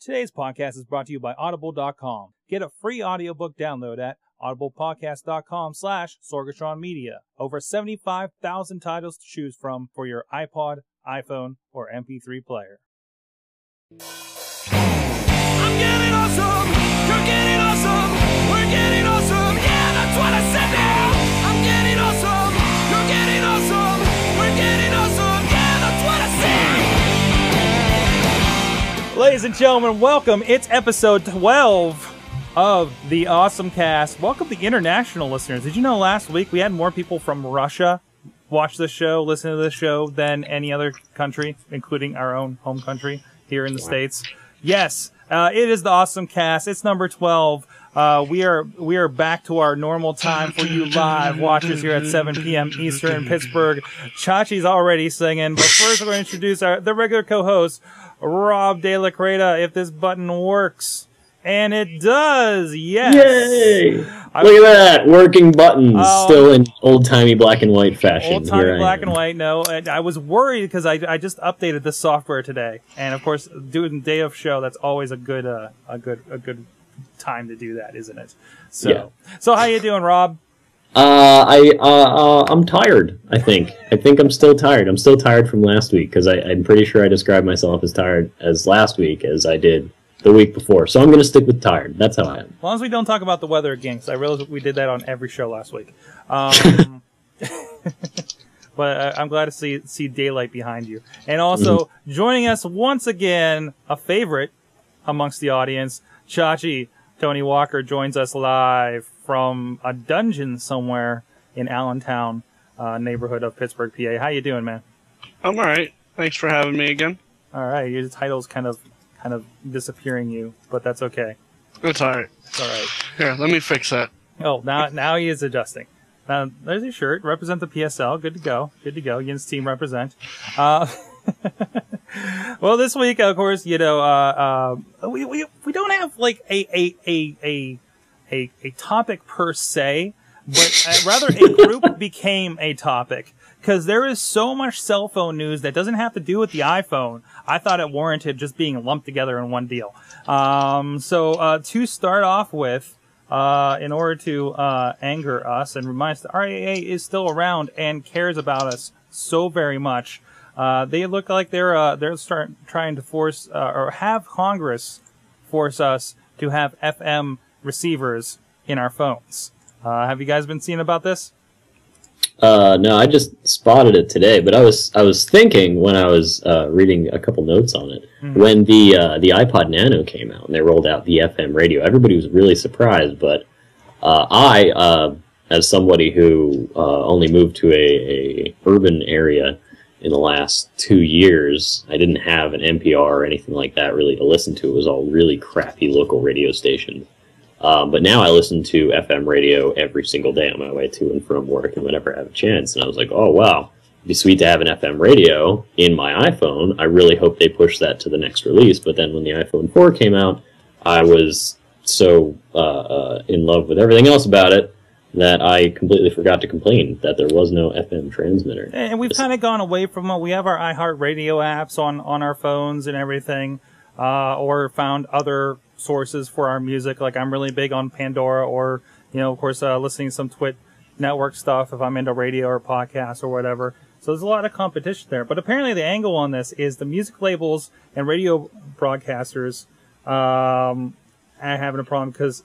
Today's podcast is brought to you by Audible.com. Get a free audiobook download at audiblepodcast.com slash Sorgatron Media. Over 75,000 titles to choose from for your iPod, iPhone, or MP3 player. Ladies and gentlemen, welcome. It's episode 12 of the Awesome Cast. Welcome the international listeners. Did you know last week we had more people from Russia watch the show, listen to the show than any other country, including our own home country here in the States? Yes, uh, it is the Awesome Cast. It's number 12. Uh, we are we are back to our normal time for you live watchers here at 7 p.m. Eastern Pittsburgh. Chachi's already singing, but first we're going to introduce our the regular co-host Rob De La Creta. If this button works, and it does, yes. Yay! I- Look at that, working buttons, Oh. still in old timey black and white fashion. Old timey black and white. No, and I was worried because I, I just updated the software today, and of course, doing day of show that's always a good uh, a good a good time to do that, isn't it? So Yeah. so how you doing, Rob? Uh, I uh, uh, I'm tired. I think. I think I'm still tired. I'm still tired from last week because I'm pretty sure I described myself as tired as last week as I did the week before. So I'm gonna stick with tired. That's how I am. As long as we don't talk about the weather again, because I realized we did that on every show last week. Um, but uh, I'm glad to see see daylight behind you, and also joining us once again, a favorite amongst the audience, Chachi Tony Walker joins us live from a dungeon somewhere in Allentown, uh, neighborhood of Pittsburgh, PA. How you doing, man? I'm all right. Thanks for having me again. All right, your title's kind of kind of disappearing you, but that's okay. It's all right. It's all right. Here, let me fix that. Oh, now now he is adjusting. Now there's your shirt. Represent the PSL. Good to go. Good to go. Yin's team represent. Uh, well, this week, of course, you know, uh, uh, we, we we don't have like a a a a a, a topic per se, but uh, rather a group became a topic because there is so much cell phone news that doesn't have to do with the iPhone. I thought it warranted just being lumped together in one deal. Um, so uh, to start off with, uh, in order to uh, anger us and remind us that RAA is still around and cares about us so very much. Uh, they look like they're uh, they're start trying to force uh, or have Congress force us to have FM receivers in our phones. Uh, have you guys been seeing about this? Uh, no, I just spotted it today, but I was I was thinking when I was uh, reading a couple notes on it Mhm. when the uh, the iPod Nano came out and they rolled out the FM radio. Everybody was really surprised, but uh, I, uh, as somebody who uh, only moved to a, a urban area in the last two years, I didn't have an NPR or anything like that really to listen to. It was all really crappy local radio stations. Um, but now I listen to FM radio every single day on my way to and from work and whenever I have a chance. And I was like, oh, wow, it'd be sweet to have an FM radio in my iPhone. I really hope they push that to the next release. But then when the iPhone 4 came out, I was so uh, uh, in love with everything else about it that I completely forgot to complain that there was no FM transmitter. And we've kind of gone away from it. We have our iHeartRadio apps on, on our phones and everything, uh, or found other sources for our music. Like I'm really big on Pandora or, you know, of course, uh, listening to some Twit network stuff if I'm into radio or podcasts or whatever. So there's a lot of competition there. But apparently the angle on this is the music labels and radio broadcasters, um, are having a problem because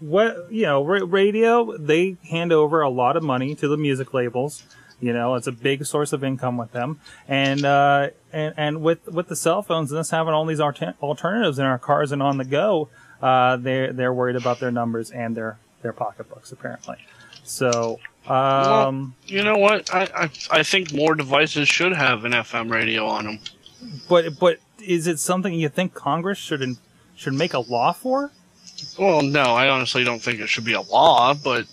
what you know radio they hand over a lot of money to the music labels you know it's a big source of income with them and uh and and with with the cell phones and us having all these alter- alternatives in our cars and on the go uh they're they're worried about their numbers and their their pocketbooks apparently so um You know what? I, I I think more devices should have an FM radio on them. but but is it something you think congress should in, should make a law for Well, no, I honestly don't think it should be a law, but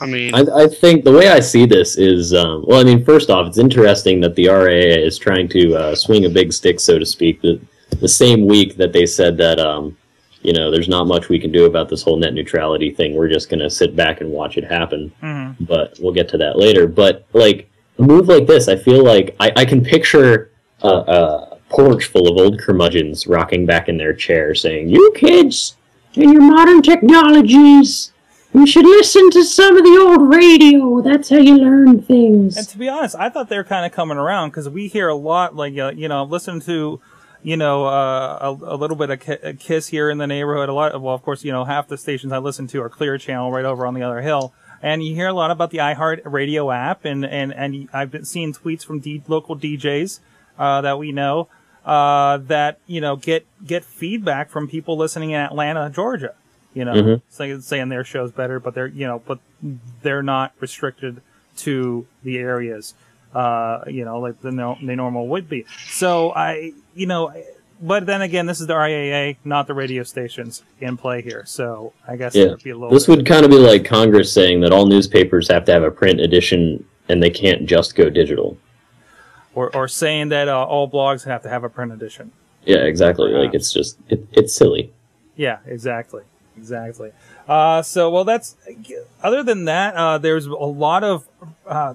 I mean, I, I think the way I see this is, um, well, I mean, first off, it's interesting that the RAA is trying to uh, swing a big stick, so to speak, the, the same week that they said that, um, you know, there's not much we can do about this whole net neutrality thing. We're just going to sit back and watch it happen. mm-hmm. But we'll get to that later. But, like, a move like this, I feel like I, I can picture a, uh, porch full of old curmudgeons rocking back in their chair saying, You kids and your modern technologies, you should listen to some of the old radio. That's how you learn things. And to be honest, I thought they were kind of coming around because we hear a lot, like uh, you know, listen to, you know, uh, a, a little bit of a Kiss here in the neighborhood. A lot, of, well, of course, you know, half the stations I listen to are Clear Channel right over on the other hill, and you hear a lot about the iHeart Radio app, and and and I've been seeing tweets from D- local DJs uh, that we know uh, that you know get get feedback from people listening in Atlanta, Georgia. You know, Mhm. saying saying their show's better, but they're you know, but they're not restricted to the areas, uh, you know, like the no, they normal would be. So I, you know, but then again, this is the RIAA, not the radio stations in play here. So I guess Yeah. be a little. This would kind of be like Congress saying that all newspapers have to have a print edition and they can't just go digital. or or saying that uh, all blogs have to have a print edition. Yeah, exactly. Like it's just it, it's silly. Yeah, exactly, exactly. Uh, so, well, that's other than that. Uh, there's a lot of uh,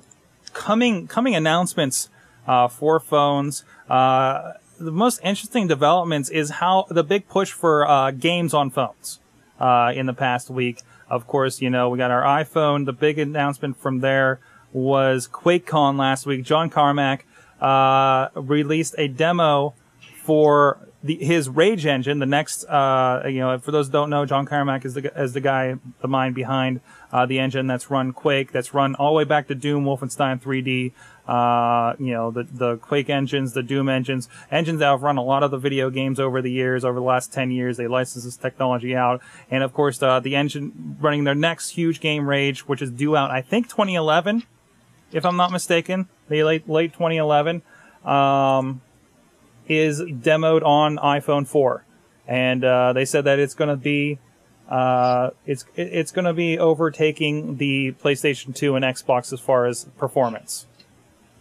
coming coming announcements uh, for phones. Uh, the most interesting developments is how the big push for uh, games on phones in the past week. Of course, you know we got our iPhone. The big announcement from there was QuakeCon last week. John Carmack released a demo for the, his Rage engine. The next, uh, you know, for those who don't know, John Carmack is the is the guy, the mind behind uh, the engine that's run Quake, that's run all the way back to Doom, Wolfenstein 3D. Uh, you know, the the Quake engines, the Doom engines, engines that have run a lot of the video games over the years, over the last 10 years. They licensed this technology out. And of course, uh, the engine running their next huge game, Rage, which is due out, I think, 2011, if I'm not mistaken, the late, late 2011. Um, is demoed on iPhone 4, and uh, they said that it's going to be uh, it's it's going to be overtaking the PlayStation 2 and Xbox as far as performance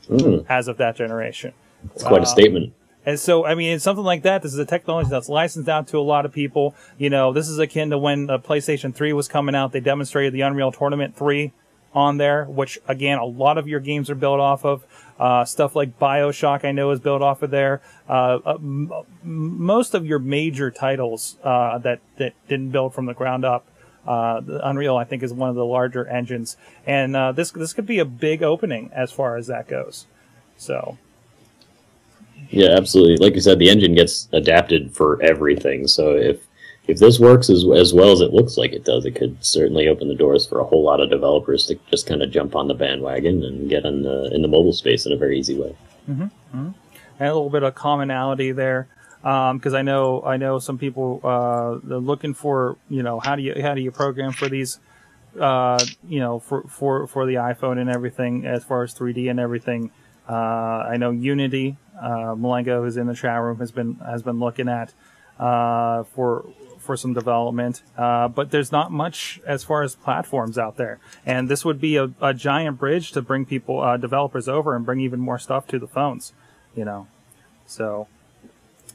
Mm, as of that generation. it's quite a statement. And so, I mean, it's something like that. This is a technology that's licensed out to a lot of people. You know, this is akin to when the PlayStation 3 was coming out. They demonstrated the Unreal Tournament 3 on there, which again, a lot of your games are built off of. Uh, stuff like Bioshock, I know, is built off of there. Uh, uh, m- most of your major titles uh, that that didn't build from the ground up. Uh, Unreal, I think, is one of the larger engines, and uh, this this could be a big opening as far as that goes. So, Yeah, absolutely. Like you said, the engine gets adapted for everything. So if if this works as as well as it looks like it does, it could certainly open the doors for a whole lot of developers to just kind of jump on the bandwagon and get in the in the mobile space in a very easy way. Mm-hmm. and a little bit of commonality there because I know I know some people uh, they're looking for you know how do you how do you program for these uh, you know for, for for the iPhone and everything as far as 3D and everything. Uh, I know Unity uh, Malengo who's in the chat room has been has been looking at uh, for for some development, uh, but there's not much as far as platforms out there, and this would be a, a giant bridge to bring people uh, developers over and bring even more stuff to the phones, you know. So,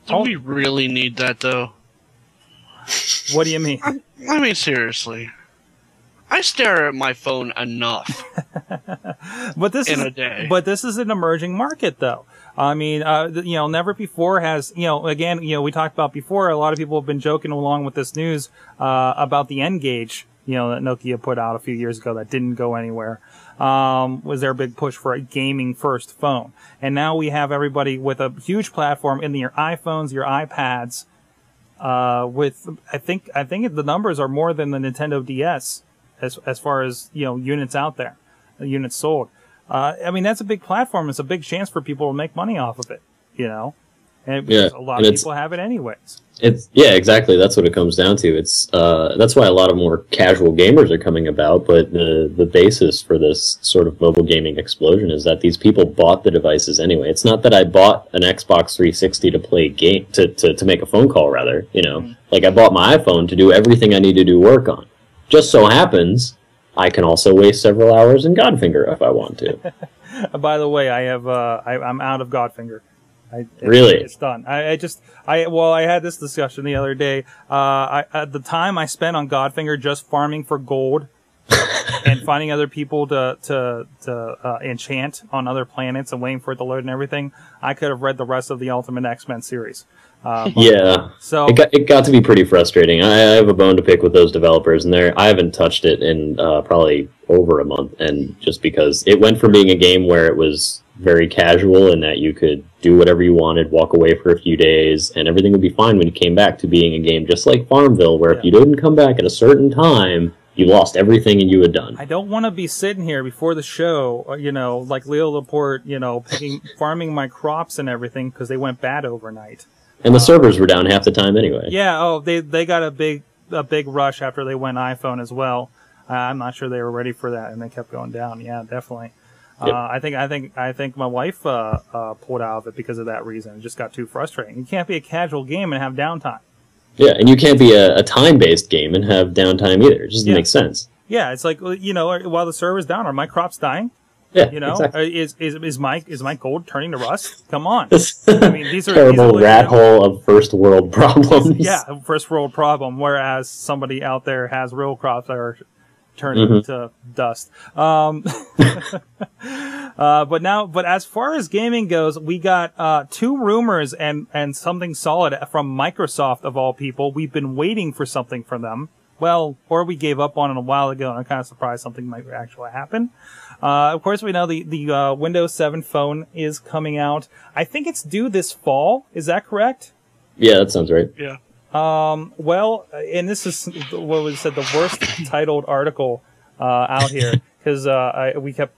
Do we really need that though? what do you mean? I mean, seriously. I stare at my phone enough but this in is a day. But this is an emerging market, though. I mean, uh, you know, never before has, you know, again, you know, we talked about before, a lot of people have been joking along with this news, uh, about the N-Gage, you know, that Nokia put out a few years ago that didn't go anywhere. Um, was their big push for a gaming first phone. And now we have everybody with a huge platform in your iPhones, your iPads, uh, with, I think, I think the numbers are more than the Nintendo DS as, as far as, you know, units out there, units sold. Uh, I mean, that's a big platform. It's a big chance for people to make money off of it, you know? And Yeah, a lot and of people have it anyways. It's yeah, exactly. That's what it comes down to. It's uh, that's why a lot of more casual gamers are coming about. But the the basis for this sort of mobile gaming explosion is that these people bought the devices anyway. It's not that I bought an Xbox 360 to play game to, to, to make a phone call. Rather, you know, like I bought my iPhone to do everything I need to do work on. Just so happens I can also waste several hours in Godfinger if I want to. Uh, by the way, I have, uh, I, I'm out of Godfinger. I, it- Really? It's done. I, I just, I, well, I had this discussion the other day. Uh, I, at the time I spent on Godfinger just farming for gold and finding other people to to to uh, enchant on other planets and waiting for it to load and everything, I could have read the rest of the Ultimate X Men series. Uh, Yeah, so it got it got to be pretty frustrating. I, I have a bone to pick with those developers, and there I haven't touched it in uh, probably over a month, and just because it went from being a game where it was very casual and that you could do whatever you wanted, walk away for a few days, and everything would be fine when you came back to being a game just like Farmville, where if you didn't come back at a certain time, you lost everything and you had done. I don't want to be sitting here before the show, uh, you know, like Leo Laporte, you know, picking, farming my crops and everything because they went bad overnight. And the servers were down half the time anyway. Yeah. Oh, they they got a big a big rush after they went iPhone as well. Uh, I'm not sure they were ready for that, and they kept going down. Yeah, definitely. Yep. Uh, I think I think I think my wife uh, uh, pulled out of it because of that reason. It just got too frustrating. You can't be a casual game and have downtime. Yeah, and you can't be a, a time based game and have downtime either. It just doesn't Yeah. make sense. Yeah, it's like you know, while the server's down, are my crops dying? Yeah, You know, exactly. Uh, is is is my is my gold turning to rust? Come on. I mean, these are terrible these rat hole of first world problems. Yeah, first world problem. Whereas somebody out there has real crops that are turning Mhm. to dust. Um, uh, but now, but as far as gaming goes, we got uh, two rumors and and something solid from Microsoft of all people. We've been waiting for something from them. Well, or we gave up on it a while ago, and I'm kind of surprised something might actually happen. Uh, of course, we know the the uh, Windows 7 phone is coming out. I think it's due this fall. Is that correct? Yeah, that sounds right. Yeah. Um, well, and this is what was said the worst titled article uh, out here because uh, we kept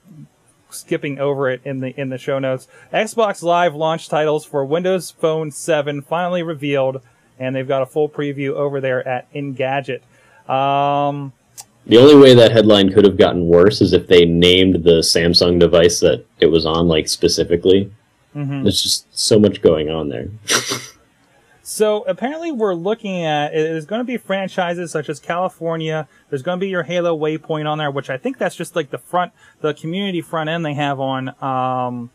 skipping over it in the in the show notes. Xbox Live launch titles for Windows Phone 7 finally revealed, and they've got a full preview over there at Engadget. Um, The only way that headline could have gotten worse is if they named the Samsung device that it was on, like specifically. mhm. There's just so much going on there. So apparently, we're looking at there's going to be franchises such as California. There's going to be your Halo Waypoint on there, which I think that's just like the front, the community front end they have on um,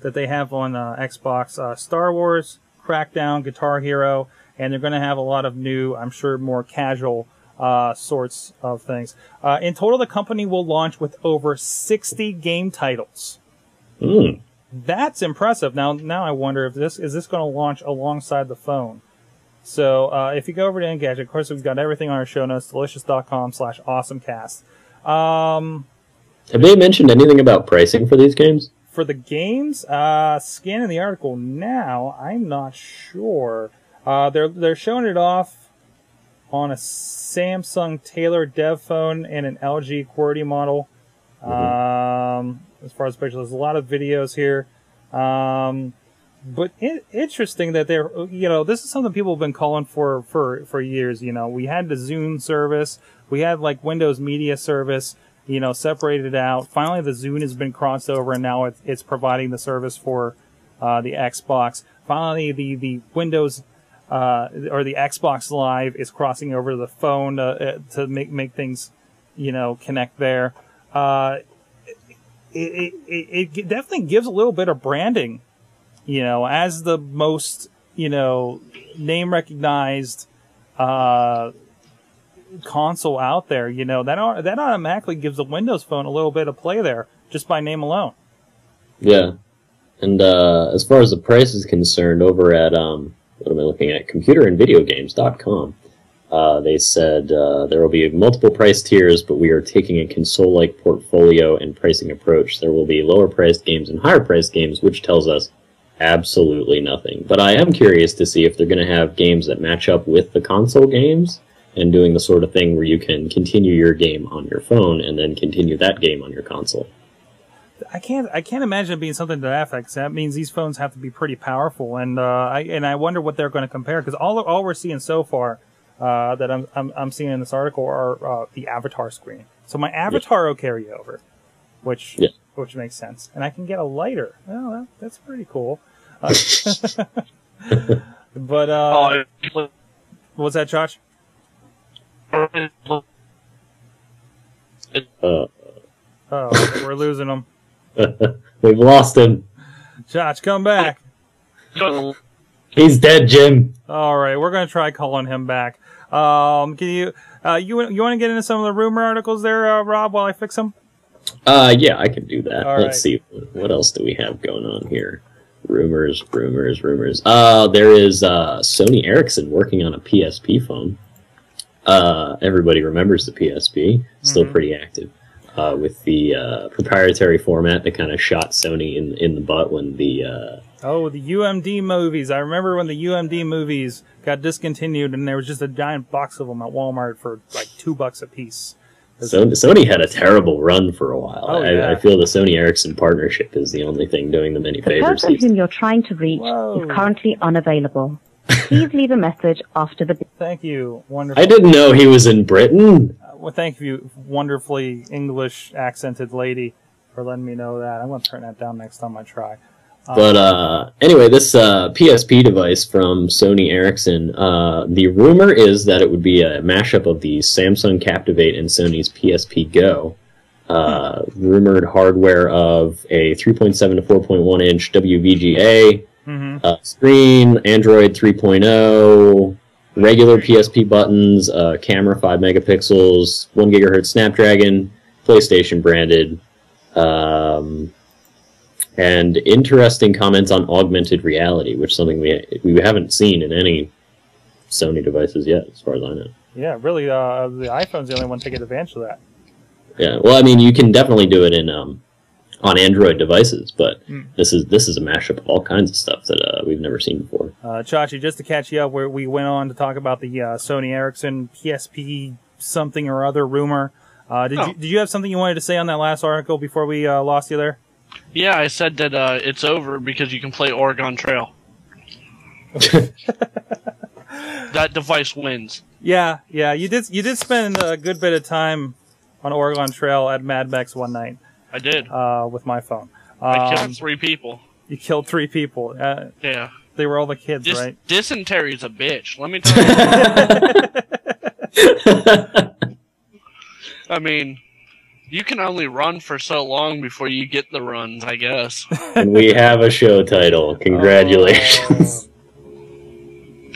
that they have on uh, Xbox. Uh, Star Wars, Crackdown, Guitar Hero, and they're going to have a lot of new, I'm sure, more casual uh, sorts of things. Uh, in total, the company will launch with over 60 game titles. Mm. That's impressive. Now, now I wonder if this is this going to launch alongside the phone. So, uh, if you go over to Engadget, of course, we've got everything on our show notes, delicious.com slash awesomecast. Um, Have they mentioned anything about pricing for these games? for the games, uh, scanning the article now, I'm not sure. Uh, they're, they're showing it off on a Samsung Taylor dev phone and an LG QWERTY model. Um, as far as pictures, there's a lot of videos here. Um, but it, interesting that they're, you know, this is something people have been calling for, for, for years. You know, we had the Zune service. We had like Windows Media Service, you know, separated out. Finally, the Zune has been crossed over and now it's, it's providing the service for, uh, the Xbox. Finally, the, the Windows, uh, or the Xbox Live is crossing over to the phone, uh, uh, to make, make things, you know, connect there. Uh, it, it, it definitely gives a little bit of branding, you know, as the most, you know, name recognized, uh, console out there, you know, that, that automatically gives the Windows phone a little bit of play there just by name alone. Yeah. And uh, as far as the price is concerned, over at um, what am I looking at? Computerandvideogames.com. Uh, they said uh, there will be multiple price tiers, but we are taking a console-like portfolio and pricing approach. There will be lower-priced games and higher-priced games, which tells us absolutely nothing. But I am curious to see if they're going to have games that match up with the console games and doing the sort of thing where you can continue your game on your phone and then continue that game on your console. I can't I can't imagine it being something to that effect. That means these phones have to be pretty powerful, and uh, I and I wonder what they're going to compare because all all we're seeing so far uh, that I'm, I'm I'm seeing in this article are uh, the avatar screen. So my avatar will carry over, which Yeah. which makes sense, and I can get a lighter. Well, that, that's pretty cool. Uh, but uh, Oh, what's that, Josh? Uh, Oh, we're losing them. we've lost him. Josh, come back. He's dead, Jim. All right, we're going to try calling him back. Um, can you uh, you you want to get into some of the rumor articles there, uh, Rob, while I fix them? Uh, yeah, I can do that. All Let's right. see. What else do we have going on here? Rumors, rumors, rumors. Uh, there is uh, Sony Ericsson working on a PSP phone. Uh, everybody remembers the PSP. Still Mhm. pretty active. Uh, with the uh, proprietary format that kind of shot Sony in in the butt when the uh, Oh, the UMD movies. I remember when the UMD movies got discontinued, and there was just a giant box of them at Walmart for like two bucks a piece. Sony, Sony had a terrible run for a while. Oh, I, yeah. I feel the Sony Ericsson partnership is the only thing doing them any The favors. person whom you're trying to reach Whoa. is currently unavailable. Please leave a message after the Thank you, wonderful. I didn't know he was in Britain. Well, thank you, wonderfully English accented lady, for letting me know that. I'm going to turn that down next time I try. Um, But uh, anyway, this uh, PSP device from Sony Ericsson, uh, the rumor is that it would be a mashup of the Samsung Captivate and Sony's PSP Go. Uh, rumored hardware of a 3.7 to 4.1 inch WVGA mhm. uh, screen, Android 3.0, regular PSP buttons, uh, camera 5 megapixels, 1 gigahertz Snapdragon, PlayStation branded. Um, and interesting comments on augmented reality, which is something we we haven't seen in any Sony devices yet, as far as I know. Yeah, really, uh, the iPhone's the only one taking advantage of that. Yeah, well, I mean, you can definitely do it in um, on Android devices, but Hmm. this is this is a mashup of all kinds of stuff that uh, we've never seen before. Uh, Chachi, just to catch you up, where we went on to talk about the uh, Sony Ericsson PSP something or other rumor. Uh, did Oh. you did you have something you wanted to say on that last article before we uh, lost you there? Yeah, I said that uh, it's over because you can play Oregon Trail. that device wins. Yeah, yeah, you did you did spend a good bit of time on Oregon Trail at Mad Max one night I did. uh, with my phone. I Um, killed three people. you killed three people. Uh, Yeah. they were all the kids, Dis- right? Dysentery's a bitch. Let me tell you. I mean, you can only run for so long before you get the runs, I guess. and we have a show title. Congratulations.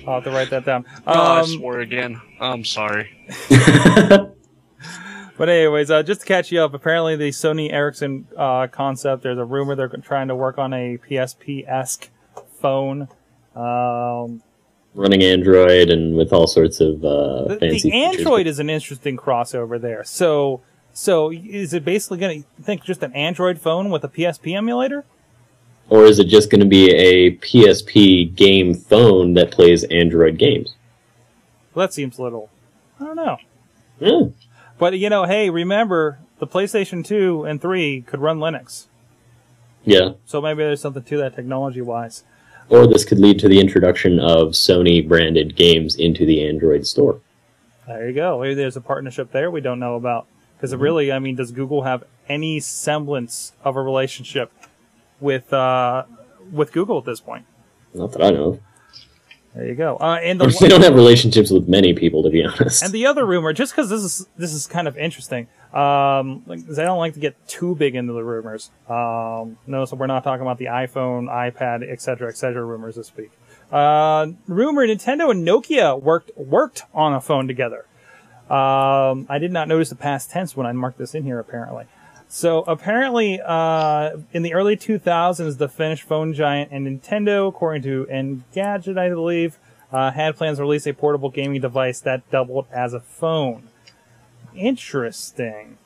I'll have to write that down. oh, I Um, swore again. I'm sorry. But anyways, uh, just to catch you up, apparently the Sony Ericsson uh, concept. There's a rumor they're trying to work on a PSP-esque phone. Um, Running Android and with all sorts of uh, the, fancy the Android is an interesting crossover there. So, so is it basically going to think just an Android phone with a PSP emulator? Or is it just going to be a PSP game phone that plays Android games? Well, that seems a little. I don't know. Yeah. But you know, hey, remember the PlayStation 2 and 3 could run Linux. Yeah. So maybe there's something to that technology-wise. Or this could lead to the introduction of Sony branded games into the Android store. There you go. Maybe there's a partnership there we don't know about. Because really, I mean, does Google have any semblance of a relationship with uh, with Google at this point? Not that I know. There you go. Uh, and course, they don't have relationships with many people, to be honest. and the other rumor, just because this is this is kind of interesting. Um, like, I don't like to get too big into the rumors. Um, no, so we're not talking about the iPhone, iPad, etc., etc. rumors this week. Uh, rumor: Nintendo and Nokia worked worked on a phone together. Um, I did not notice the past tense when I marked this in here. Apparently, so apparently, uh, in the early 2000s, the Finnish phone giant and Nintendo, according to Engadget, I believe, uh, had plans to release a portable gaming device that doubled as a phone. Interesting.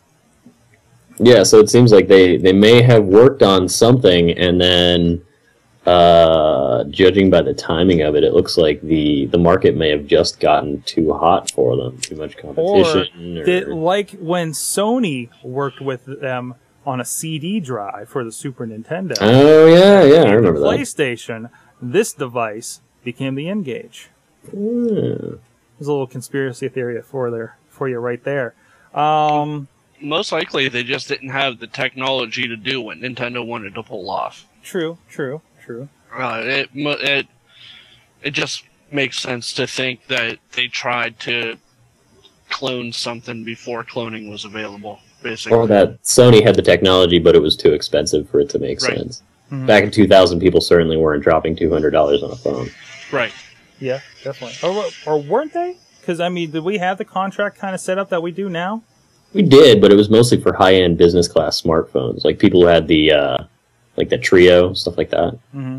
Yeah, so it seems like they, they may have worked on something, and then, uh, judging by the timing of it, it looks like the, the market may have just gotten too hot for them, too much competition. Or, did, like when Sony worked with them on a CD drive for the Super Nintendo oh yeah, yeah, I remember the that. PlayStation, this device became the N-Gage. Hmm. There's a little conspiracy theory for there for you right there. Um, Most likely, they just didn't have the technology to do what Nintendo wanted to pull off. true, true, true. Uh, it it it just makes sense to think that they tried to clone something before cloning was available. Basically, Or that Sony had the technology, but it was too expensive for it to make Right. sense. Mhm. Back in 2000, people certainly weren't dropping $200 on a phone. right? Yeah, definitely. Or, or weren't they? Because I mean, did we have the contract kind of set up that we do now? We did, but it was mostly for high end business class smartphones, like people who had the uh, like the Treo stuff like that. Mm-hmm.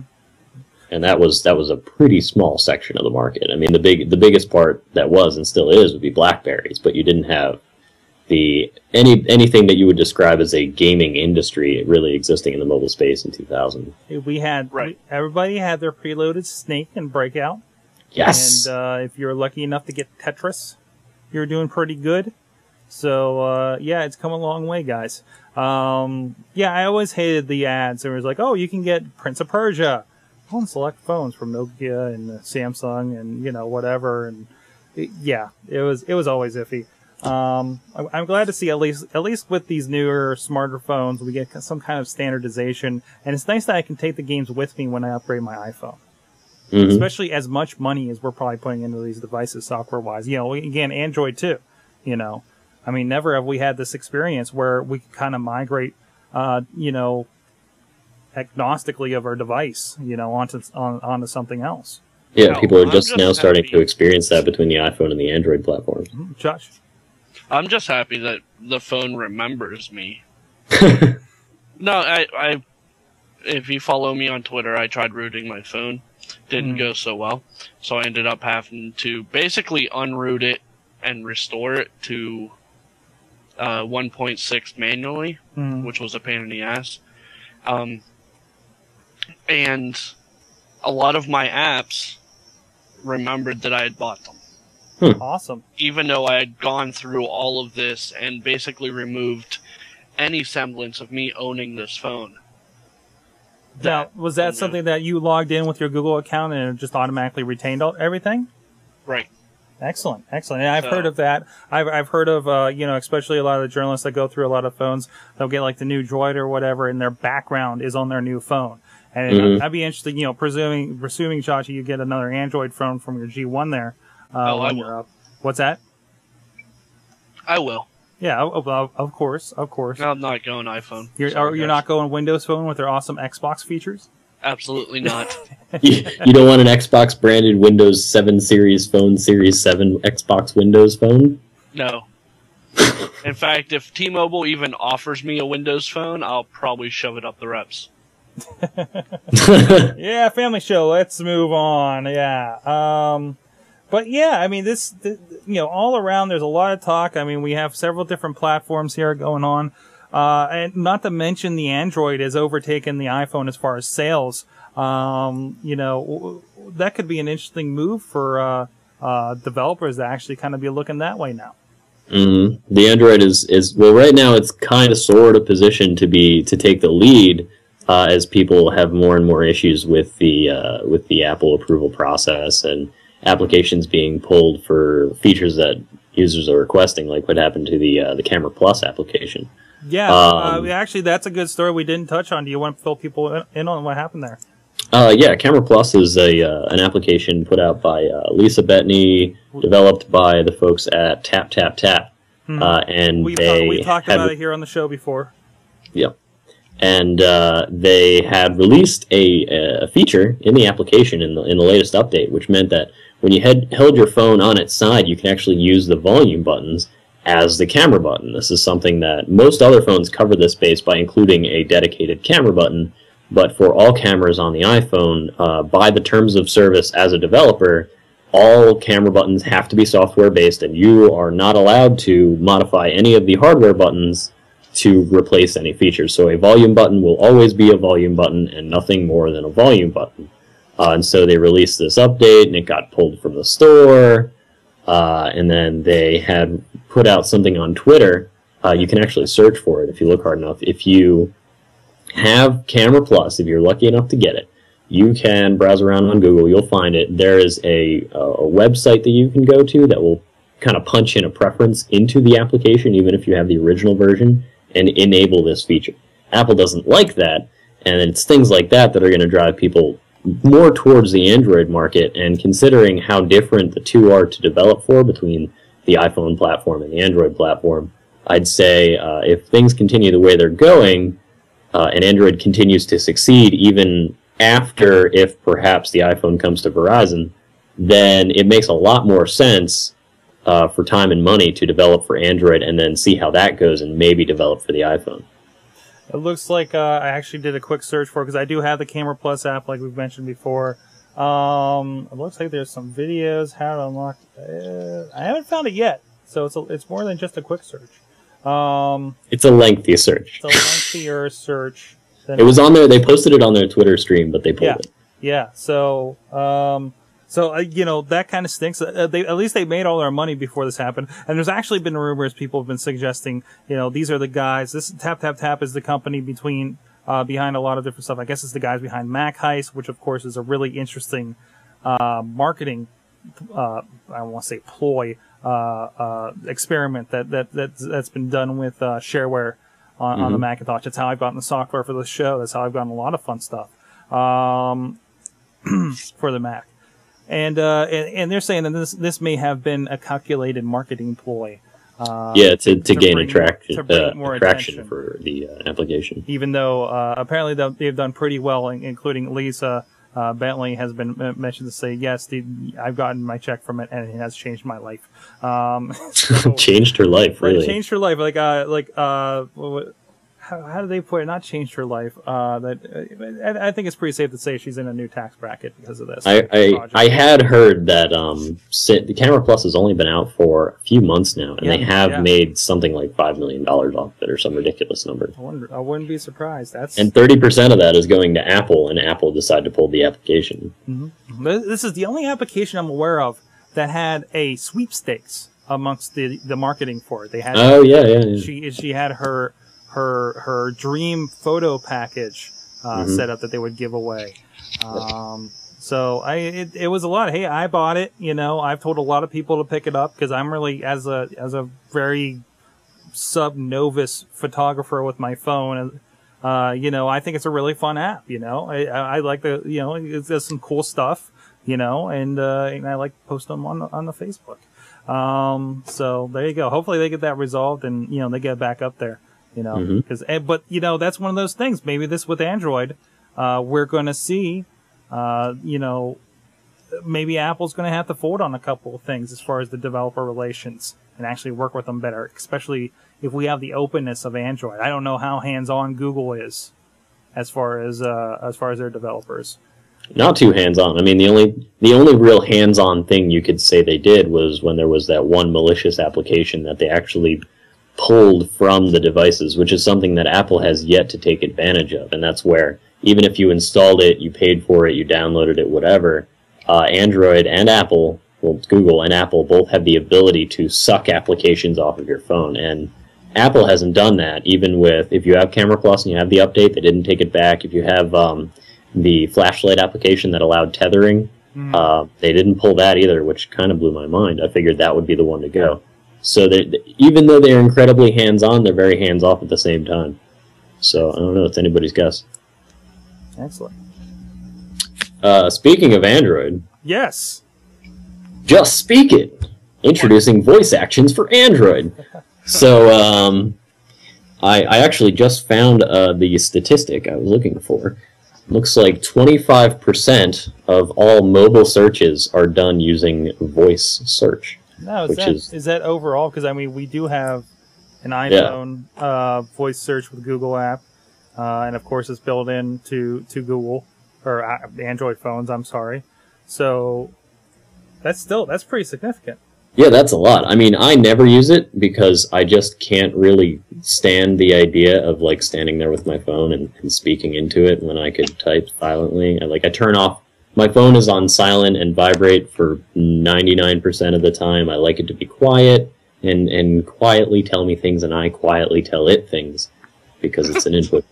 And that was that was a pretty small section of the market. I mean, the big the biggest part that was and still is would be Blackberries, but you didn't have the any anything that you would describe as a gaming industry really existing in the mobile space in 2000. We had Right. everybody had their preloaded Snake and Breakout, Yes. and uh, if you're lucky enough to get Tetris, you're doing pretty good. So uh, yeah, it's come a long way, guys. Um, yeah, I always hated the ads. It was like, oh, you can get Prince of Persia on select phones from Nokia and Samsung and you know whatever. And it, yeah, it was it was always iffy. Um, I, I'm glad to see at least at least with these newer, smarter phones, we get some kind of standardization, and it's nice that I can take the games with me when I upgrade my iPhone Mhm. especially as much money as we're probably putting into these devices software wise. You know, again, Android too. You know, I mean, never have we had this experience where we can kind of migrate, uh, you know, agnostically of our device, you know, onto on, onto something else. Yeah, No, people are just just now starting to experience that between the iPhone and the Android platforms. Josh, I'm just happy that the phone remembers me. No, I, I, if you follow me on Twitter, I tried rooting my phone. Didn't Mhm. go so well. So I ended up having to basically unroot it and restore it to uh, 1.6 manually, Mm. which was a pain in the ass. Um, and a lot of my apps remembered that I had bought them awesome. even though I had gone through all of this and basically removed any semblance of me owning this phone. Now, was that Yeah. something that you logged in with your Google account and it just automatically retained all, everything? Right. Excellent, excellent. And I've So- heard of that. I've I've heard of uh, you know, especially a lot of the journalists that go through a lot of phones. They'll get like the new Droid or whatever, and their background is on their new phone. And Mhm. I'd be interested, you know, presuming presuming Josh, you get another Android phone from your G1 there uh, Oh, I when will. you're up. What's that? I will. Yeah, of, of, of course, of course. I'm not going iPhone. You're, Sorry, or you're not going Windows Phone with their awesome Xbox features. Absolutely not. you, you don't want an Xbox branded Windows 7 Series phone, Series 7 Xbox Windows phone? no. In fact, if T-Mobile even offers me a Windows phone, I'll probably shove it up the reps. Yeah, family show. Let's move on. Yeah. Um, but yeah, I mean, this, th- you know, all around, there's a lot of talk. I mean, we have several different platforms here going on. Uh, and not to mention the Android has overtaken the iPhone as far as sales. Um, you know, that could be an interesting move for, uh, uh, developers to actually kind of be looking that way now. hmm The Android is, is well right now it's kind of sort of positioned to be to take the lead uh, as people have more and more issues with the uh, with the Apple approval process and applications being pulled for features that users are requesting, like what happened to the uh, the Camera Plus application. Yeah. Um, uh, actually, that's a good story we didn't touch on. Do you want to fill people in- on what happened there? Uh, yeah, Camera Plus is a uh, an application put out by uh, Lisa Bettany, developed by the folks at Tap Tap Tap, Hmm. uh, and We've, they we talked had, about it here on the show before. Yep. And uh, they had released a, a feature in the application in the in the latest update, which meant that when you had held your phone on its side, you can actually use the volume buttons as the camera button. This is something that most other phones cover this space by including a dedicated camera button. But for all cameras on the iPhone, uh, by the terms of service as a developer, all camera buttons have to be software based, and you are not allowed to modify any of the hardware buttons to replace any features. So a volume button will always be a volume button and nothing more than a volume button. Uh, and so they released this update, and it got pulled from the store. Uh, and then they had put out something on Twitter. Uh, you can actually search for it if you look hard enough. If you have Camera Plus, if you're lucky enough to get it, you can browse around on Google. You'll find it. There is a, a website that you can go to that will kind of punch in a preference into the application, even if you have the original version, and enable this feature. Apple doesn't like that, and it's things like that that are going to drive people more towards the Android market. And considering how different the two are to develop for between the iPhone platform and the Android platform, I'd say uh, if things continue the way they're going, uh, and Android continues to succeed even after if perhaps the iPhone comes to Verizon, then it makes a lot more sense uh, for time and money to develop for Android, and then see how that goes, and maybe develop for the iPhone. It looks like uh, I actually did a quick search for because I do have the Camera Plus app, like we've mentioned before. Um, it looks like there's some videos how to unlock. Uh, I haven't found it yet, so it's a, it's more than just a quick search. Um, It's a lengthy search. it's a lengthier search. Than It was on there. They posted it on their Twitter stream, but they pulled Yeah. it. Yeah. So, um, so uh, you know that kind of stinks. Uh, they at least they made all their money before this happened. And there's actually been rumors. People have been suggesting, you know, these are the guys. This Tap Tap Tap is the company between uh, behind a lot of different stuff. I guess it's the guys behind Mac Heist, which of course is a really interesting uh, marketing. Uh, I want to say ploy uh, uh, experiment that that that's, that's been done with uh, shareware on, on the Macintosh. That's how I've gotten the software for the show. That's how I've gotten a lot of fun stuff um, for the Mac. And, uh, and and they're saying that this this may have been a calculated marketing ploy. Uh, Yeah, to, to, to gain bring- attraction, to uh, attraction for the uh, application. even though uh, apparently they've- done pretty well, including Lisa uh, Bentley has been uh, mentioned to say yes, the, I've gotten my check from it and it has changed my life. Um, so- Changed her life, really. changed her life. Like, uh, like, uh, how, how do they put it? Not changed her life. Uh, that uh, I, I think it's pretty safe to say she's in a new tax bracket because of this. I, I. I had heard that um, the Camera Plus has only been out for a few months now, and they have yeah. made something like $5 million off it or some ridiculous number. I, wonder, I wouldn't be surprised. That's And 30% of that is going to Apple, and Apple decided to pull the application. This this is the only application I'm aware of that had a sweepstakes amongst the the marketing for it. They had Oh, yeah, yeah, yeah. she she had her her her dream photo package uh, Mhm. set up that they would give away. Um, so I it, it was a lot. Hey, I bought it. You know, I've told a lot of people to pick it up because I'm really as a as a very sub novice photographer with my phone. Uh, you know, I think it's a really fun app. You know, I, I, I like the you know it does some cool stuff. You know, and uh, and I like to post them on the, on the Facebook. Um, so there you go. Hopefully they get that resolved and you know they get back up there. You know, because but you know that's one of those things. Maybe this with Android, uh, we're going to see. Uh, you know, maybe Apple's going to have to fold on a couple of things as far as the developer relations and actually work with them better, especially if we have the openness of Android. I don't know how hands-on Google is as far as uh, as far as their developers. Not too hands-on. I mean, the only the only real hands-on thing you could say they did was when there was that one malicious application that they actually pulled from the devices, which is something that Apple has yet to take advantage of. And that's where even if you installed it, you paid for it, you downloaded it, whatever, uh, Android and Apple, well, Google and Apple both have the ability to suck applications off of your phone. And Apple hasn't done that, even with if you have Camera Plus and you have the update, they didn't take it back. If you have um, the flashlight application that allowed tethering, uh, they didn't pull that either, which kind of blew my mind. I figured that would be the one to go. So they, even though they're incredibly hands-on, they're very hands-off at the same time. So I don't know. It's anybody's guess. Excellent. Uh, speaking of Android, Yes. just speak it. Introducing voice actions for Android. So, um, I, I actually just found uh, the statistic I was looking for. Looks like 25% of all mobile searches are done using voice search. No, is that, is- is that overall? Because I mean, we do have an iPhone uh, voice search with Google app, uh, and of course, it's built in to to Google or uh, Android phones. I'm sorry. So that's still that's pretty significant. Yeah, that's a lot. I mean, I never use it because I just can't really stand the idea of like standing there with my phone and, and speaking into it when I could type silently. I, like I turn off my phone is on silent and vibrate for 99% of the time. I like it to be quiet and and quietly tell me things and I quietly tell it things because it's an input.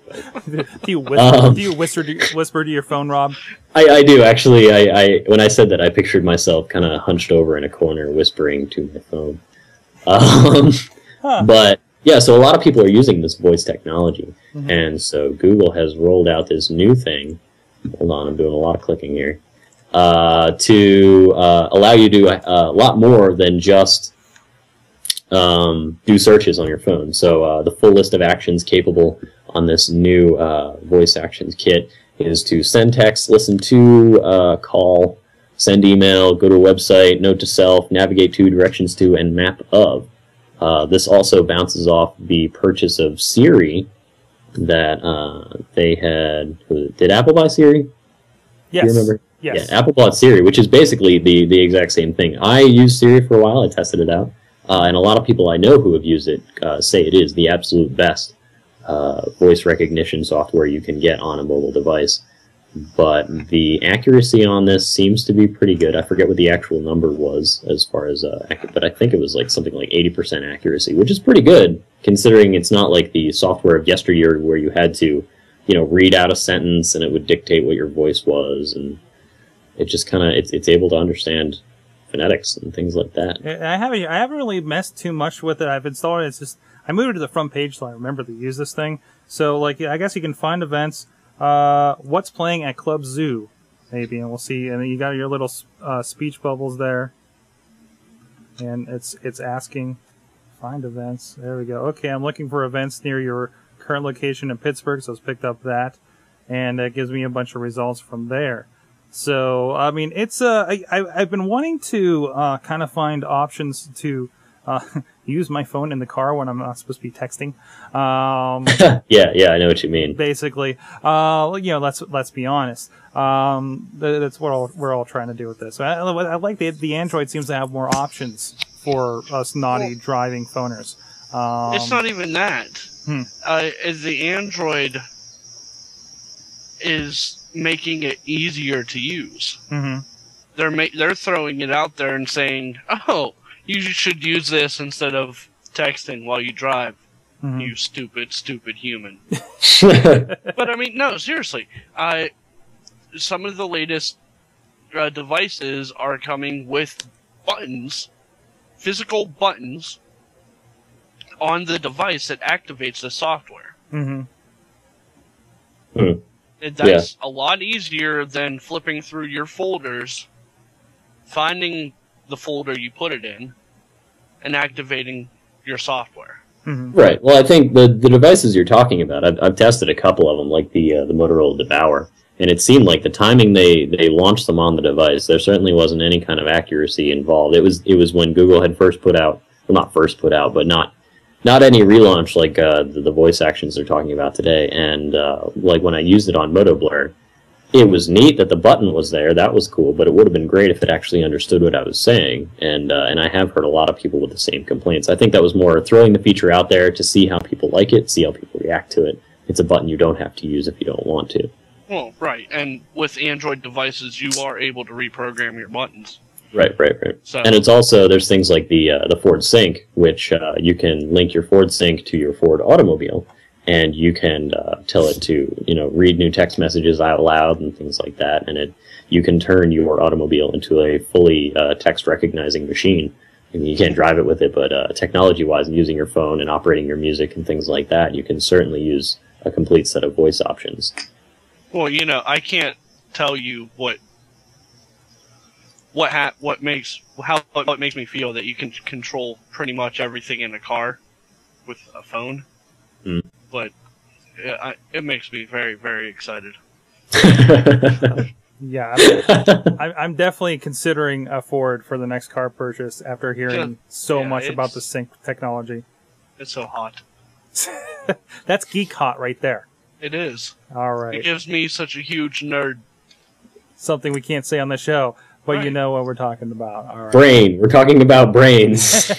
do you whisper? Um. do you whisper to, whisper to your phone, Rob? I, I do actually. I, I when I said that, I pictured myself kind of hunched over in a corner, whispering to my phone. Um, Huh. But yeah, so a lot of people are using this voice technology, Mhm. and so Google has rolled out this new thing. Hold on, I'm doing a lot of clicking here. Uh, to uh, allow you to do a, a lot more than just um, do searches on your phone. So uh, the full list of actions capable on this new uh, voice actions kit is to send text, listen to, uh, call, send email, go to a website, note to self, navigate to, directions to, and map of. Uh, this also bounces off the purchase of Siri that uh, they had. Did Apple buy Siri? Yes. Do you remember? Yes. Yeah, Apple bought Siri, which is basically the, the exact same thing. I used Siri for a while. I tested it out. Uh, and a lot of people I know who have used it uh, say it is the absolute best uh, voice recognition software you can get on a mobile device. But the accuracy on this seems to be pretty good. I forget what the actual number was as far as, uh, but I think it was like something like 80% accuracy, which is pretty good considering it's not like the software of yesteryear where you had to, you know, read out a sentence and it would dictate what your voice was and it just kind of it's, it's able to understand phonetics and things like that. I haven't I haven't really messed too much with it. I've installed it. It's just I moved it to the front page so I remember to use this thing. So like I guess you can find events. Uh, what's playing at Club Zoo, maybe, and we'll see. And you got your little uh, speech bubbles there, and it's it's asking find events. There we go. Okay, I'm looking for events near your current location in Pittsburgh, so it's picked up that, and it gives me a bunch of results from there. So, I mean, it's uh, I, I've been wanting to uh, kind of find options to uh, use my phone in the car when I'm not supposed to be texting. Um, Yeah, yeah, I know what you mean. basically, uh, you know, let's let's be honest. Um, that's what all, we're all trying to do with this. I, I like the the Android seems to have more options for us naughty Well- driving phoners. Um, it's not even that. Hmm. Uh, the Android is making it easier to use. mhm. They're ma- they're throwing it out there and saying, "Oh, you should use this instead of texting while you drive." Mhm. You stupid, stupid human. but I mean, no, seriously. I some of the latest uh, devices are coming with buttons, physical buttons on the device that activates the software. Mhm. And that's a lot easier than flipping through your folders, finding the folder you put it in, and activating your software. Mhm. Right. Well, I think the the devices you're talking about, I've, I've tested a couple of them, like the uh, the Motorola Devour, and it seemed like the timing they they launched them on the device, there certainly wasn't any kind of accuracy involved. It was it was when Google had first put out, well, not first put out, but not not any relaunch like uh, the, the voice actions they're talking about today. And uh, like when I used it on Moto Blur, it was neat that the button was there. That was cool, but it would have been great if it actually understood what I was saying. And uh, and I have heard a lot of people with the same complaints. I think that was more throwing the feature out there to see how people like it, see how people react to it. It's a button you don't have to use if you don't want to. Well, right, and with Android devices, you are able to reprogram your buttons. Right, right, right. So And it's also there's things like the uh, the Ford Sync, which uh, you can link your Ford Sync to your Ford automobile, and you can uh, tell it to you know read new text messages out loud and things like that, and it you can turn your automobile into a fully uh, text recognizing machine. And you can't drive it with it, but uh, technology wise, and using your phone and operating your music and things like that, you can certainly use a complete set of voice options. Well, you know, I can't tell you what what ha- what makes how what makes me feel that you can control pretty much everything in a car with a phone. Hmm. But it, I, it makes me very very excited. Yeah, I'm, I'm- I'm definitely considering a Ford for the next car purchase after hearing Yeah. so Yeah, much about the sync technology. It's so hot. That's geek hot right there. It is. All right. It gives me such a huge nerd. something we can't say on the show, but you know what we're talking about. All right. Brain. We're talking about brains.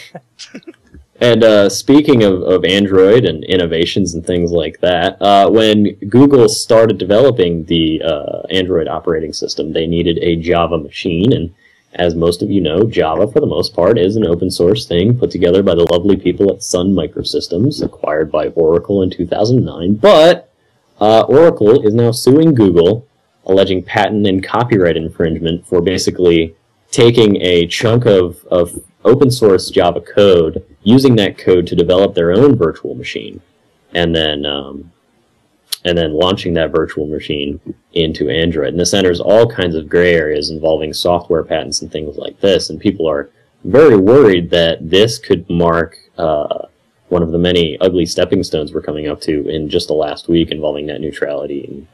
and uh, speaking of, of Android and innovations and things like that, uh, when Google started developing the uh, Android operating system, they needed a Java machine. And as most of you know, Java, for the most part, is an open source thing put together by the lovely people at Sun Microsystems, acquired by Oracle in 2009. But uh, Oracle is now suing Google, alleging patent and copyright infringement for basically taking a chunk of, of open source Java code, using that code to develop their own virtual machine, and then um, and then launching that virtual machine into Android. And this enters all kinds of gray areas involving software patents and things like this. And people are very worried that this could mark uh, one of the many ugly stepping stones we're coming up to in just the last week involving net neutrality and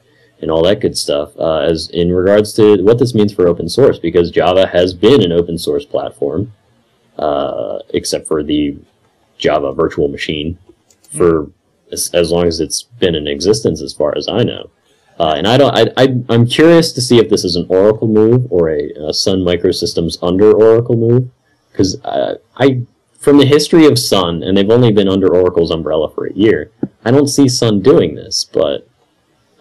and all that good stuff. Uh, as in regards to what this means for open source, because Java has been an open source platform, uh, except for the Java virtual machine, for as, as long as it's been in existence, as far as I know. Uh, and I don't. I, I I'm curious to see if this is an Oracle move or a, a Sun Microsystems under Oracle move, because uh, I from the history of Sun, and they've only been under Oracle's umbrella for a year. I don't see Sun doing this, but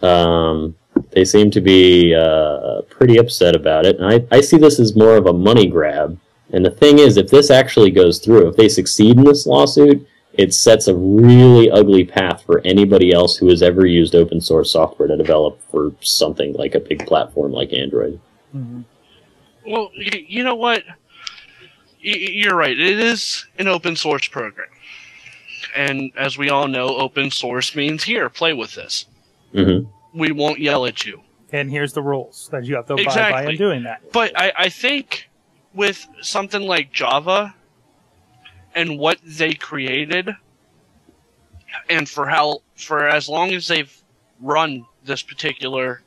um, they seem to be uh, pretty upset about it. And I, I see this as more of a money grab. And the thing is, if this actually goes through, if they succeed in this lawsuit, it sets a really ugly path for anybody else who has ever used open source software to develop for something like a big platform like Android. Well, you know what? Y- y- You're right. It is an open source program. And as we all know, open source means here, play with this. hmm We won't yell at you. And here's the rules that you have to abide by Exactly. in doing that. But I, I think with something like Java and what they created, and for how for as long as they've run this particular,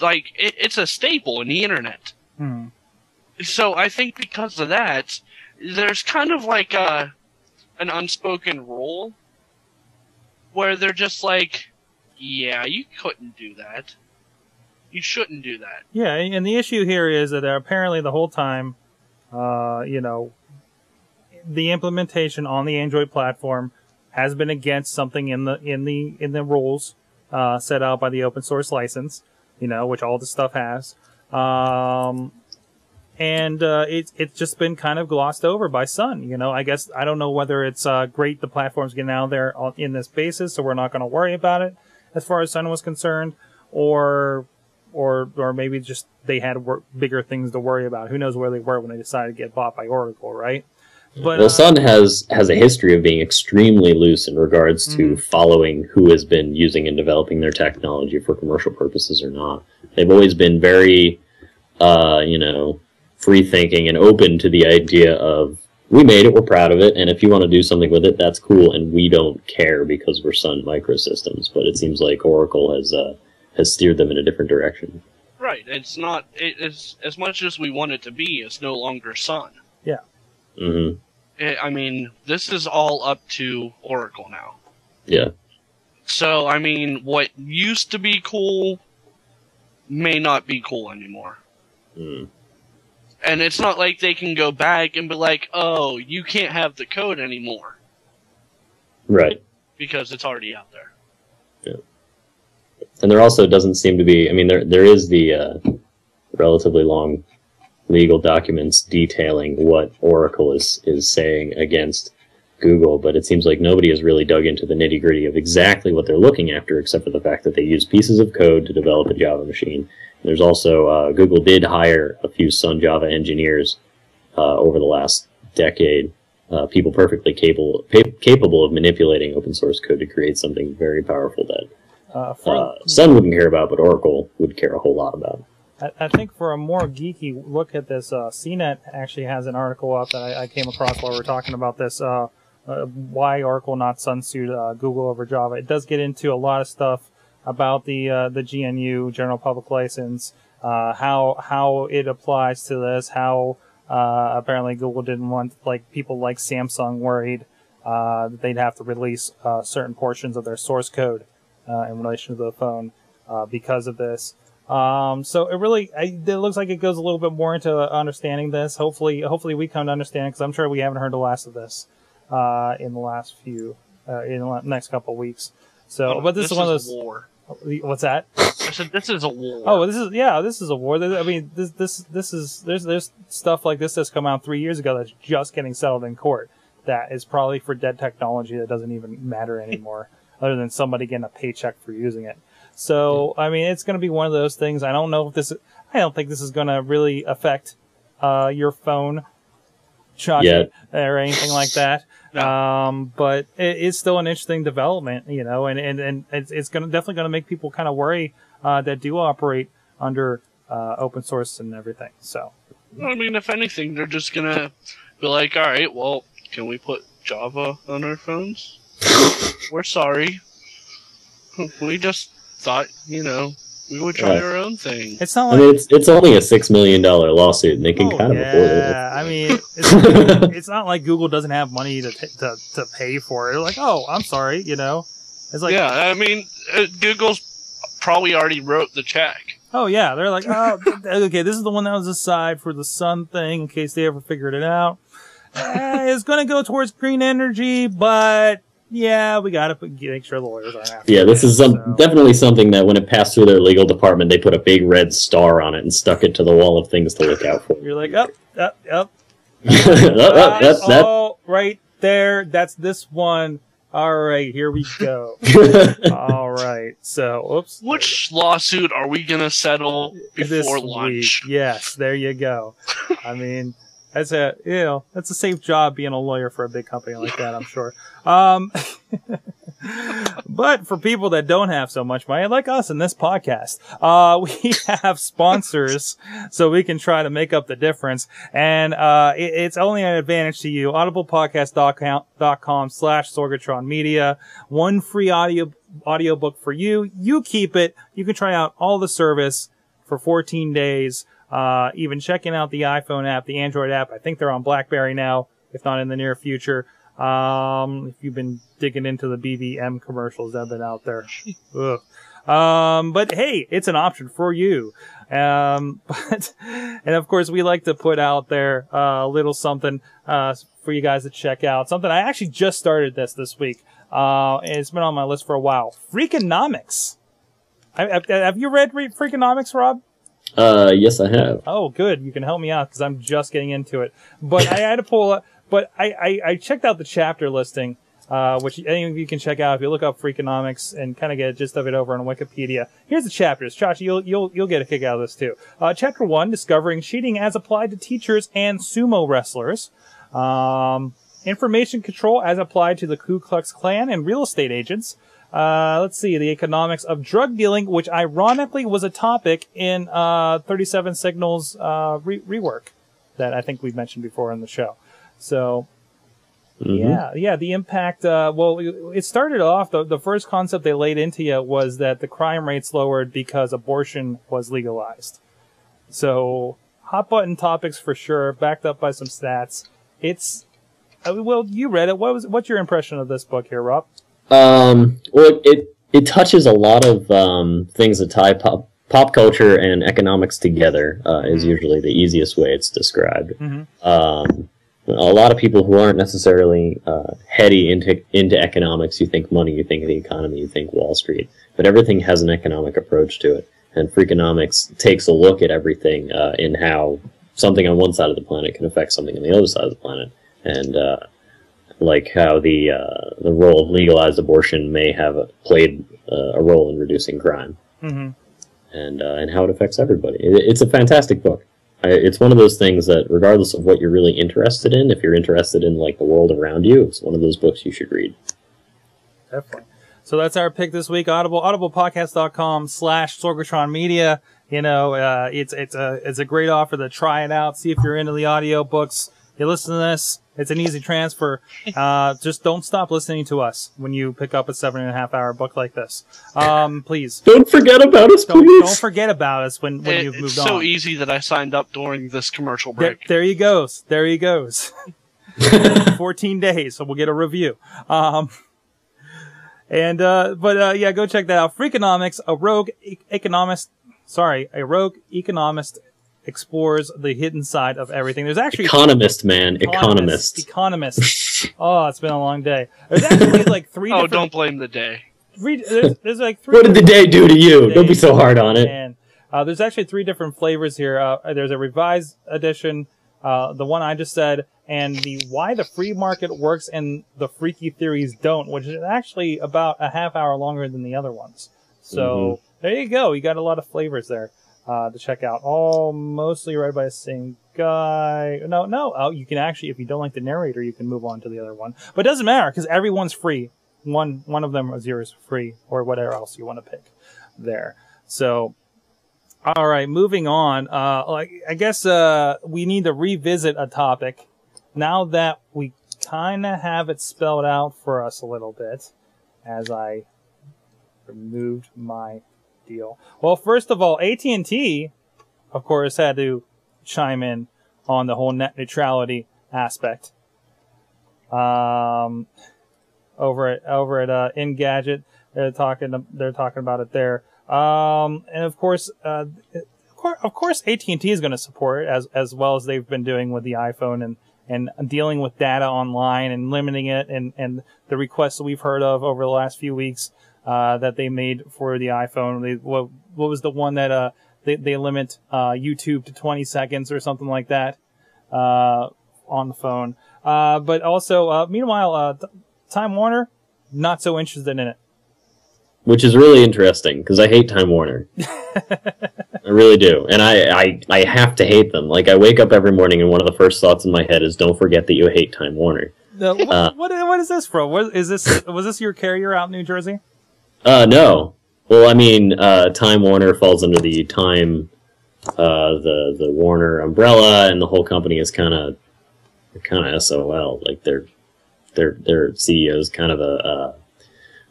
like it, it's a staple in the internet. Hmm. So I think because of that, there's kind of like a an unspoken rule where they're just like, yeah, you couldn't do that. You shouldn't do that. Yeah, and the issue here is that apparently the whole time, uh, you know, the implementation on the Android platform has been against something in the in the in the rules uh, set out by the open source license, you know, which all this stuff has. Um, and uh, it's it's just been kind of glossed over by Sun. You know, I guess I don't know whether it's uh, great the platform's getting out there on, in this basis, so we're not going to worry about it as far as Sun was concerned, or or or maybe just they had wor- bigger things to worry about. Who knows where they were when they decided to get bought by Oracle, right? But well, uh, Sun has has a history of being extremely loose in regards to Mhm. following who has been using and developing their technology for commercial purposes or not. They've always been very, uh, you know, free thinking and open to the idea of we made it, we're proud of it, and if you want to do something with it, that's cool, and we don't care because we're Sun Microsystems. But it seems like Oracle has uh, has steered them in a different direction. Right. It's not. It is as much as we want it to be. It's no longer Sun. Yeah. Hmm. It, I mean, this is all up to Oracle now. Yeah. So I mean, what used to be cool may not be cool anymore. Mm. And it's not like they can go back and be like, "Oh, you can't have the code anymore Right. because it's already out there." And there also doesn't seem to be. I mean, there there is the uh, relatively long legal documents detailing what Oracle is is saying against Google, but it seems like nobody has really dug into the nitty gritty of exactly what they're looking after, except for the fact that they use pieces of code to develop a Java machine. There's also uh, Google did hire a few Sun Java engineers uh, over the last decade. Uh, people perfectly capable capable of manipulating open source code to create something very powerful that uh, for, uh, Sun wouldn't care about, but Oracle would care a whole lot about. I, I think for a more geeky look at this, uh, CNET actually has an article up that I, I came across while we were talking about this. Uh, uh, why Oracle not Sun sued uh, Google over Java? It does get into a lot of stuff about the uh, the GNU General Public License, uh, how how it applies to this, how uh, apparently Google didn't want like people like Samsung worried uh, that they'd have to release uh, certain portions of their source code in relation to the phone uh, because of this. Um, so it really, I, it looks like it goes a little bit more into understanding this. Hopefully, hopefully we come to understand because I'm sure we haven't heard the last of this uh, in the last few, uh, in the next couple of weeks. So, but this, is one of those. war. What's that? I said this is a war. Oh, this is yeah, this is a war. I mean, this this this is there's there's stuff like this that's come out three years ago that's just getting settled in court. That is probably for dead technology that doesn't even matter anymore, other than somebody getting a paycheck for using it. So I mean, it's going to be one of those things. I don't know if this. I don't think this is going to really affect uh, your phone, Chuck, Yet. or anything like that. No. Um, but it is still an interesting development, you know, and, and, and it's, it's gonna definitely gonna make people kind of worry, uh, that do operate under, uh, open source and everything. So, I mean, if anything, they're just gonna be like, "All right, well, can we put Java on our phones?" We're sorry. We just thought, you know, we would try Right. our own thing. It's not I like mean, it's it's only a six million dollar lawsuit, and they can Oh, kind of afford it. yeah. I mean, it's, it's not like Google doesn't have money to, to to pay for it. They're like, oh, I'm sorry, you know. It's like, yeah, I mean, uh, Google's probably already wrote the check. oh yeah, they're like, oh, th- th- okay, this is the one that was aside for the sun thing in case they ever figured it out. Eh, it's going to go towards green energy, but yeah, we got to make sure the lawyers aren't after. Yeah, this it, is some, so. definitely something that when it passed through their legal department, they put a big red star on it and stuck it to the wall of things to look out for. You're like, up, up, up. that, that, that, that- oh, right there. That's this one. All right, here we go. All right. So, oops. Which lawsuit are we gonna settle This before week. lunch? Yes, there you go. I mean, that's a you know that's a safe job being a lawyer for a big company like that. I'm sure. Um, but for people that don't have so much money, like us in this podcast, uh, we have sponsors, so we can try to make up the difference. And uh, it, it's only an advantage to you. Audiblepodcast.com slash Sorgatron Media. One free audio audiobook for you. You keep it. You can try out all the service for 14 days. Uh, even checking out the iPhone app, the Android app. I think they're on BlackBerry now, if not in the near future. Um, if you've been digging into the BVM commercials that have been out there. Um, but hey, it's an option for you. Um, but, and of course, we like to put out there uh, a little something uh, for you guys to check out. Something I actually just started this this week. Uh, and it's been on my list for a while. Freakonomics. I, I, have you read Freakonomics, Rob? Uh, yes, I have. Oh, good. You can help me out because I'm just getting into it. But I had to pull up. But I, I, I checked out the chapter listing, uh, which any of you can check out if you look up Freakonomics and kind of get a gist of it over on Wikipedia. Here's the chapters. Chachi, you'll you'll you'll get a kick out of this too. Uh, chapter one: Discovering cheating as applied to teachers and sumo wrestlers. Um, information control as applied to the Ku Klux Klan and real estate agents. Uh, let's see, the economics of drug dealing, which ironically was a topic in uh, 37 Signals uh, re- rework that I think we've mentioned before on the show. So, Mhm. yeah, yeah, the impact. Uh, well, it started off the the first concept they laid into you was that the crime rates lowered because abortion was legalized. So, hot button topics for sure, backed up by some stats. It's uh, well, you read it. What was what's your impression of this book here, Rob? Um, well, it it touches a lot of um, things that tie pop pop culture and economics together. Uh, is Mhm. usually the easiest way it's described. Mhm. Um, a lot of people who aren't necessarily uh, heady into into economics, you think money, you think the economy, you think Wall Street, but everything has an economic approach to it. And Freakonomics takes a look at everything uh, in how something on one side of the planet can affect something on the other side of the planet, and uh, like how the uh, the role of legalized abortion may have played uh, a role in reducing crime, Mm-hmm. and uh, and how it affects everybody. It, it's a fantastic book. I, it's one of those things that, regardless of what you're really interested in, if you're interested in like the world around you, it's one of those books you should read. Definitely. So that's our pick this week. Audible, audiblepodcast.com slash Sorgatron Media. You know, uh, it's, it's a, it's a great offer to try it out. See if you're into the audio books. You listen to this. It's an easy transfer. Uh, just don't stop listening to us when you pick up a seven and a half hour book like this. Um, please. Don't forget about us, Don't, please. don't forget about us when, when It- you've moved on. it's so easy that I signed up during this commercial There, break. there he goes. There he goes. 14 days, so we'll get a review. Um, and, uh, but, uh, yeah, go check that out. Freakonomics, a rogue e- economist, sorry, a rogue economist explores the hidden side of everything. There's actually Economist, man, economist. Economist. Oh, it's been a long day. There's actually like three Oh, different, Oh don't blame the day. three, there's, there's like three What did the day do to you? Don't be so hard on it. and uh, there's actually three different flavors here. Uh, there's a revised edition, uh, the one I just said, and the why the free market works and the freaky theories don't, which is actually about a half hour longer than the other ones. So there you go. You got a lot of flavors there uh, to check out. All mostly read by the same guy. No, no. Oh, you can actually, if you don't like the narrator, you can move on to the other one. But it doesn't matter because everyone's free. One one of them is yours free, or whatever else you want to pick there. So all right, moving on. Uh, like I guess uh, we need to revisit a topic now that we kind of have it spelled out for us a little bit. As I removed my deal. Well, first of all, AT and T, of course, had to chime in on the whole net neutrality aspect. Um, over at over at uh, Engadget, they're talking they're talking about it there. Um, and of course, uh, of course, AT and T is going to support it as as well as they've been doing with the iPhone and and dealing with data online and limiting it and and the requests that we've heard of over the last few weeks uh, that they made for the iPhone. They, what what was the one that uh they they limit uh, YouTube to 20 seconds or something like that uh, on the phone. Uh, but also, uh, meanwhile, uh, Time Warner not so interested in it. which is really interesting because I hate Time Warner. I really do, and I, I I have to hate them. Like I wake up every morning and one of the first thoughts in my head is, "Don't forget that you hate Time Warner." What, what what is this from? What is this? Was this your carrier out in New Jersey? Uh, no. Well, I mean, uh, Time Warner falls under the Time, uh, the the Warner umbrella, and the whole company is kind of kind of SOL. Like their their their CEO is kind of a uh,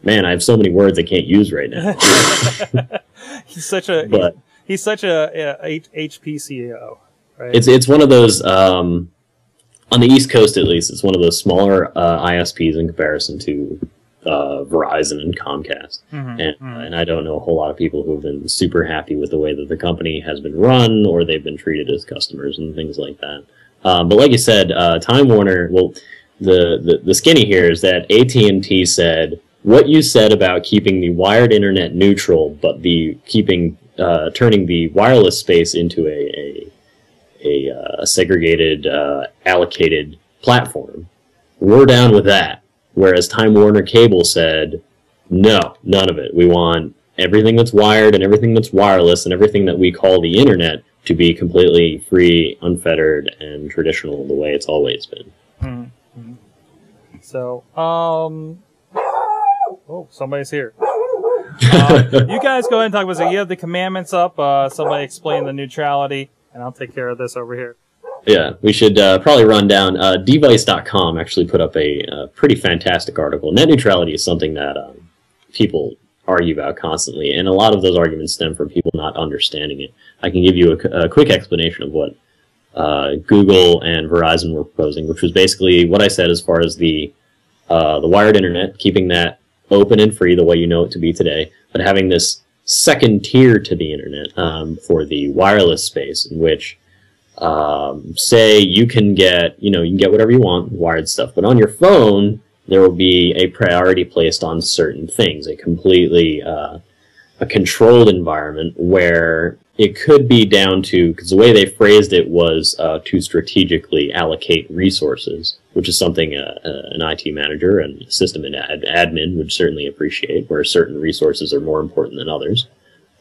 man. I have so many words I can't use right now. He's such a But- he's such a, HP CEO, right? It's it's one of those um, on the East Coast at least. It's one of those smaller uh, ISPs in comparison to uh, Verizon and Comcast. Mhm, And, mhm. and I don't know a whole lot of people who have been super happy with the way that the company has been run or they've been treated as customers and things like that. Um, but like you said, uh, Time Warner. Well, the, the the skinny here is that AT and T said what you said about keeping the wired internet neutral, but the keeping uh, turning the wireless space into a a, a, uh, a segregated uh, allocated platform. We're down with that. Whereas Time Warner Cable said, no, none of it. We want everything that's wired and everything that's wireless and everything that we call the internet to be completely free, unfettered, and traditional the way it's always been. Mhm, mhm. So, um, oh, somebody's here. Uh, you guys go ahead and talk about it. You have the commandments up. Uh, somebody explain the neutrality, and I'll take care of this over here. Yeah, we should uh, probably run down. Uh, Device.com actually put up a, uh pretty fantastic article. Net neutrality is something that um, people argue about constantly, and a lot of those arguments stem from people not understanding it. I can give you a, a quick explanation of what uh, Google and Verizon were proposing, which was basically what I said as far as the uh, the wired internet, keeping that open and free the way you know it to be today, but having this second tier to the internet um, for the wireless space, in which um, say you can get you know you can get whatever you want wired stuff but on your phone there will be a priority placed on certain things a completely uh, a controlled environment where it could be down to because the way they phrased it was uh, to strategically allocate resources which is something uh, uh, an IT manager and system and ad- admin would certainly appreciate where certain resources are more important than others.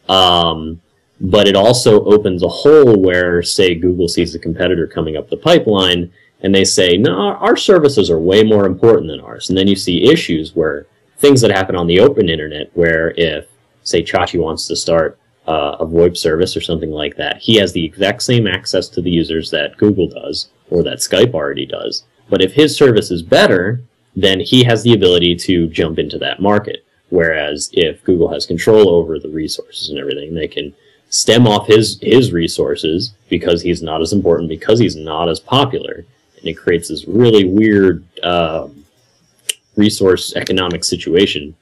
Um, but it also opens a hole where, say, Google sees a competitor coming up the pipeline and they say, no, our services are way more important than ours. And then you see issues where things that happen on the open internet, where if, say, Chachi wants to start uh, a VoIP service or something like that, he has the exact same access to the users that Google does or that Skype already does. But if his service is better, then he has the ability to jump into that market. Whereas if Google has control over the resources and everything, they can stem off his his resources because he's not as important because he's not as popular. And it creates this really weird um, resource economic situation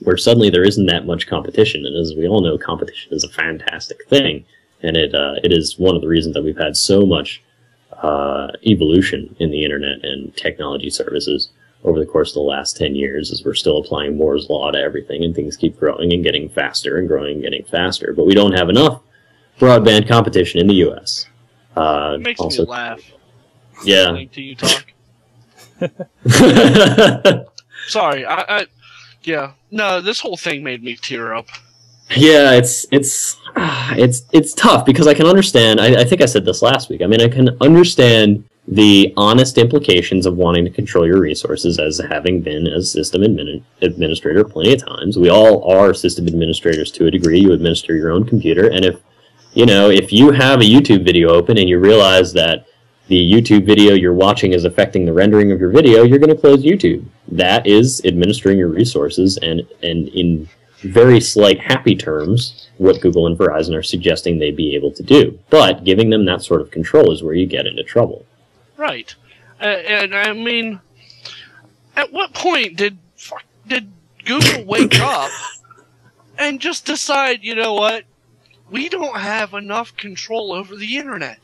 where suddenly there isn't that much competition. And as we all know competition is a fantastic thing. And it uh, it is one of the reasons that we've had so much uh, evolution in the internet and technology services over the course of the last 10 years as we're still applying Moore's law to everything and things keep growing and getting faster and growing and getting faster. But we don't have enough broadband competition in the U.S. Uh, It makes also, me laugh yeah. listening to you talk. Sorry, I, I yeah. No, this whole thing made me tear up. Yeah, it's it's ah, it's it's tough because I can understand. I, I think I said this last week. I mean, I can understand the honest implications of wanting to control your resources as having been a system admin, administrator plenty of times. We all are system administrators to a degree. You administer your own computer, and if you know if you have a YouTube video open and you realize that the YouTube video you're watching is affecting the rendering of your video, you're going to close YouTube. That is administering your resources, and and in very slight happy terms what Google and Verizon are suggesting they be able to do. But giving them that sort of control is where you get into trouble. Right. Uh, and I mean, at what point did did Google wake up and just decide, you know what? We don't have enough control over the internet.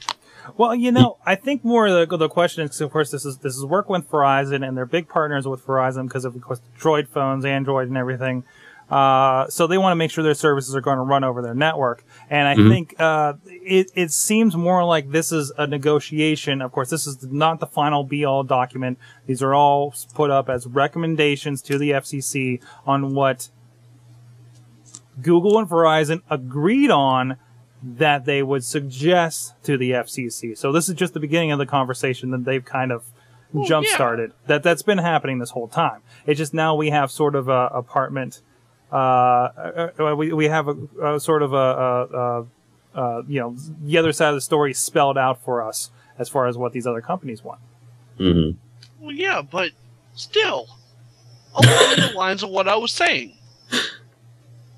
Well, you know, I think more the the question is, of course, this is this is work with Verizon, and they're big partners with Verizon because of, of course, Droid phones, Android, and everything. Uh, so they want to make sure their services are going to run over their network. And I Mhm. think uh, it it seems more like this is a negotiation. Of course, this is not the final be all document. These are all put up as recommendations to the FCC on what Google and Verizon agreed on that they would suggest to the FCC. So this is just the beginning of the conversation that they've kind of Well, jump yeah. started. That that's been happening this whole time. It's just now we have sort of a apartment. Uh, uh, uh, we we have a, a sort of a, a, a, uh, you know the other side of the story spelled out for us as far as what these other companies want. hmm Well, yeah, but still, along the lines of what I was saying.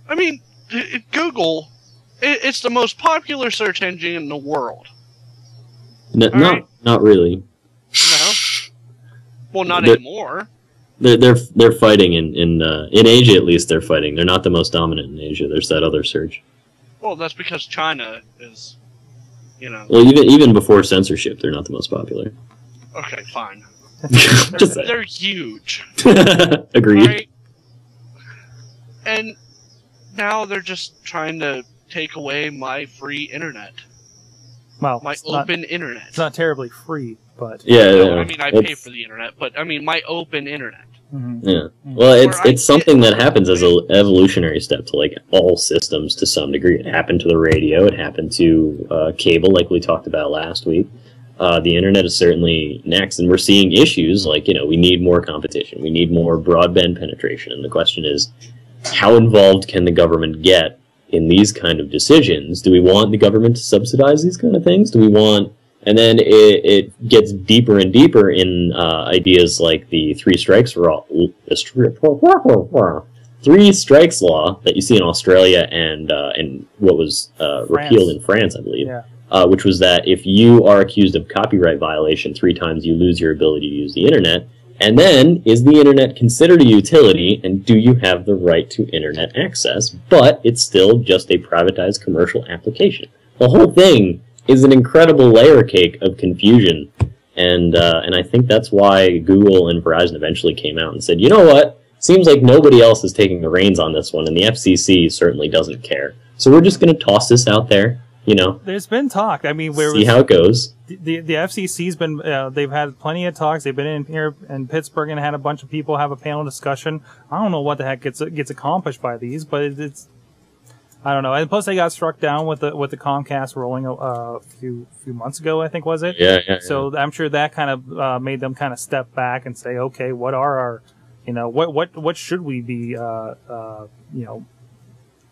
I mean, i- i- Google, i it's the most popular search engine in the world. N- not right. not really. No? Well, not The- anymore. They're they're they're fighting in in uh, in Asia at least. They're fighting. They're not the most dominant in Asia. There's that other surge. Well, that's because China is, you know. Well, even even before censorship, they're not the most popular. Okay, fine. Just They're, they're huge. Agreed. Right? And now they're just trying to take away my free internet, Well, my it's not, open internet. it's not terribly free, but Yeah, yeah. I mean, I pay for the internet, but I mean, my open internet. mhm. Yeah. Well, it's Where I it's something that happens as an evolutionary step to like all systems to some degree. It happened to the radio. It happened to uh, cable, like we talked about last week. Uh, the internet is certainly next, and we're seeing issues like you know we need more competition, we need more broadband penetration, and the question is, how involved can the government get in these kind of decisions? Do we want the government to subsidize these kind of things? Do we want and then it, it gets deeper and deeper in uh, ideas like the three strikes law, three strikes law that you see in Australia and uh, and what was uh, repealed in France, I believe, Yeah. uh, which was that if you are accused of copyright violation three times, you lose your ability to use the internet. And then, is the internet considered a utility, and do you have the right to internet access? But it's still just a privatized commercial application. The whole thing is an incredible layer cake of confusion, and uh, and I think that's why Google and Verizon eventually came out and said, you know what? Seems like nobody else is taking the reins on this one, and the FCC certainly doesn't care. So we're just going to toss this out there, you know, There's been talk. I mean, where see how it goes. The the FCC's been uh, they've had plenty of talks. They've been in here in Pittsburgh and had a bunch of people have a panel discussion. I don't know what the heck gets gets accomplished by these, but it, it's I don't know. And plus, they got struck down with the with the Comcast ruling a uh, few few months ago. I think was it. Yeah, yeah. So I'm sure that kind of uh, made them kind of step back and say, okay, what are our, you know, what what what should we be, uh, uh, you know,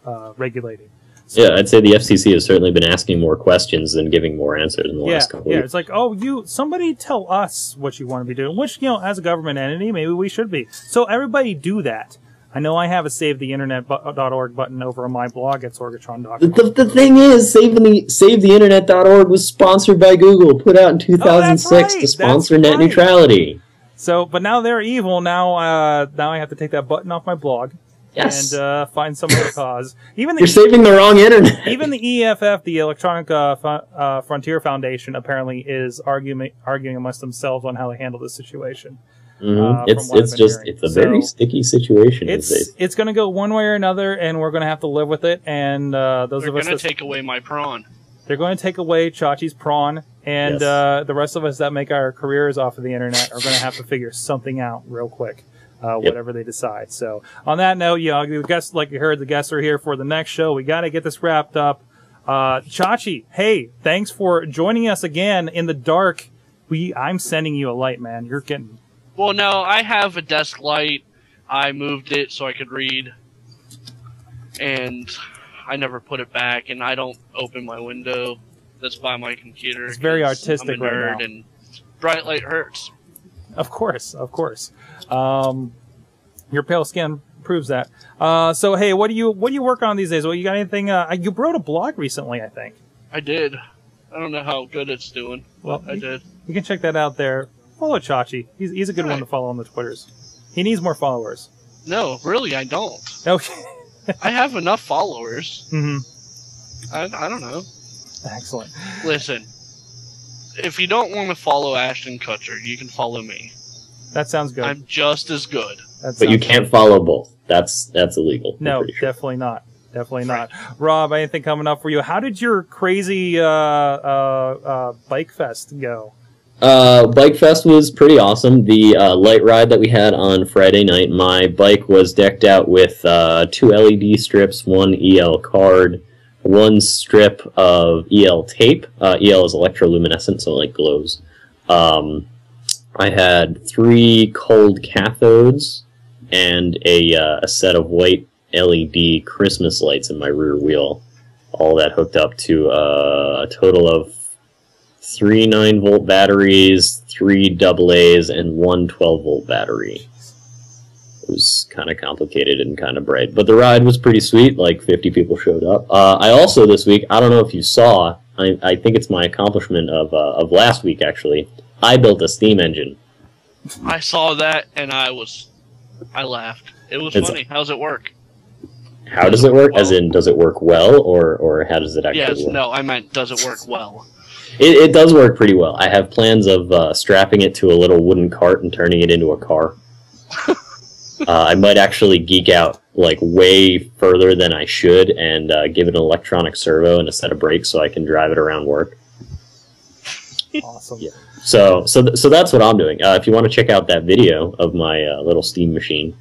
uh, regulating? So- Yeah, I'd say the FCC has certainly been asking more questions than giving more answers in the yeah, last couple yeah. of It's like, oh, you somebody tell us what you want to be doing. Which you know, as a government entity, maybe we should be. So everybody do that. I know I have a save the internet.org button over on my blog at The, sorgatron.com. the, the thing is, saving the SaveTheInternet.org was sponsored by Google, put out in 2006 right, to that's sponsor net right. neutrality. So, but now they're evil. Now, uh, now I have to take that button off my blog Yes, and uh, find some other cause. Even the you're saving the wrong internet. even the EFF, the Electronic uh, Fu- uh, Frontier Foundation, apparently is arguing arguing amongst themselves on how to handle this situation. Uh, from it's I've just hearing. it's a very sticky situation. It's they- it's going to go one way or another, and we're going to have to live with it. And uh, those They're of us gonna take away my prawn. they're going to take away Chachi's prawn, and Yes. uh, the rest of us that make our careers off of the internet are going to have to figure something out real quick. Uh, Yep. Whatever they decide. So, on that note, you know, the guests, like you heard, the guests are here for the next show. We got to get this wrapped up. Uh, Chachi, hey, thanks for joining us again in the dark. We, I'm sending you a light, man. You're getting Well, no, I have a desk light. I moved it so I could read, and I never put it back. And I don't open my window that's by my computer. It's very artistic I'm a right now. and bright light hurts. Of course, of course. Um, your pale skin proves that. Uh, so hey, what do you what do you work on these days? Well, you got anything? Uh, you wrote a blog recently, I think. I did. I don't know how good it's doing, Well, I you- did. You can check that out there. Follow Chachi. He's he's a good one Right. to follow on the Twitters. He needs more followers. No, really, I don't. No. I have enough followers. hmm I, I don't know. Excellent. Listen, if you don't want to follow Ashton Kutcher, you can follow me. That sounds good. I'm just as good. That But you can't follow both. That's that's illegal. No, sure. definitely not. Definitely not. Rob, anything coming up for you? How did your crazy uh, uh, uh, bike fest go? Uh, Bike Fest was pretty awesome. The uh, light ride that we had on Friday night, my bike was decked out with uh, two LED strips, one EL card, one strip of EL tape. Uh, EL is electroluminescent, so it like glows. Um, I had three cold cathodes and a, uh, a set of white LED Christmas lights in my rear wheel. All that hooked up to uh, a total of three 9 volt batteries, three double A's, and one 12 volt battery. It was kind of complicated and kind of bright, but the ride was pretty sweet. Like 50 people showed up. Uh, I also this week, I don't know if you saw, I, I think it's my accomplishment of, uh, of last week actually. I built a steam engine. I saw that and I was, I laughed. It was It's- funny. does it work? How does it work? As in, does it work well, or or how does it actually Yes, work? no, I meant does it work well? It, it does work pretty well. I have plans of uh, strapping it to a little wooden cart and turning it into a car. uh, I might actually geek out like way further than I should and uh, give it an electronic servo and a set of brakes so I can drive it around work. Awesome. Yeah. So so th- so that's what I'm doing. Uh, if you want to check out that video of my uh, little steam machine,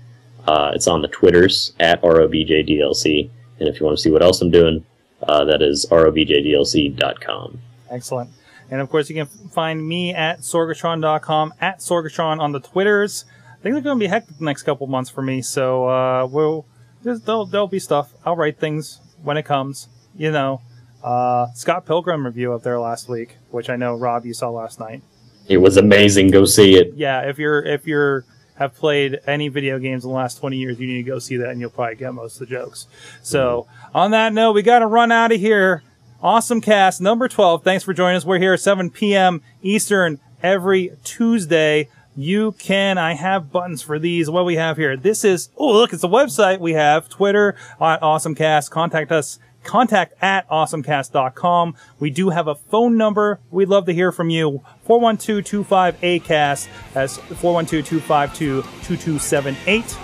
uh, it's on the Twitters at robjdlc. And if you want to see what else I'm doing, uh, that is robjdlc.com. Excellent. And of course, you can find me at sorgatron.com, at sorgatron on the Twitters. Things are going to be hectic the next couple months for me, so uh, we'll there's, there'll, there'll be stuff. I'll write things when it comes. You know, uh, Scott Pilgrim review up there last week, which I know Rob you saw last night. It was amazing. Go see it. Yeah, if you're if you're have played any video games in the last 20 years, you need to go see that, and you'll probably get most of the jokes. So, on that note, we got to run out of here. Awesome cast number 12. Thanks for joining us. We're here at 7 p.m. Eastern every Tuesday. You can, I have buttons for these. What we have here. This is, oh, look, it's a website. We have Twitter at AwesomeCast. Contact us. Contact at awesomecast.com. We do have a phone number. We'd love to hear from you. 412-25-ACAST. That's 412-252-2278.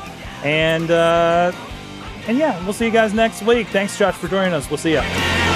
And, uh, and yeah, we'll see you guys next week. Thanks, Josh, for joining us. We'll see you.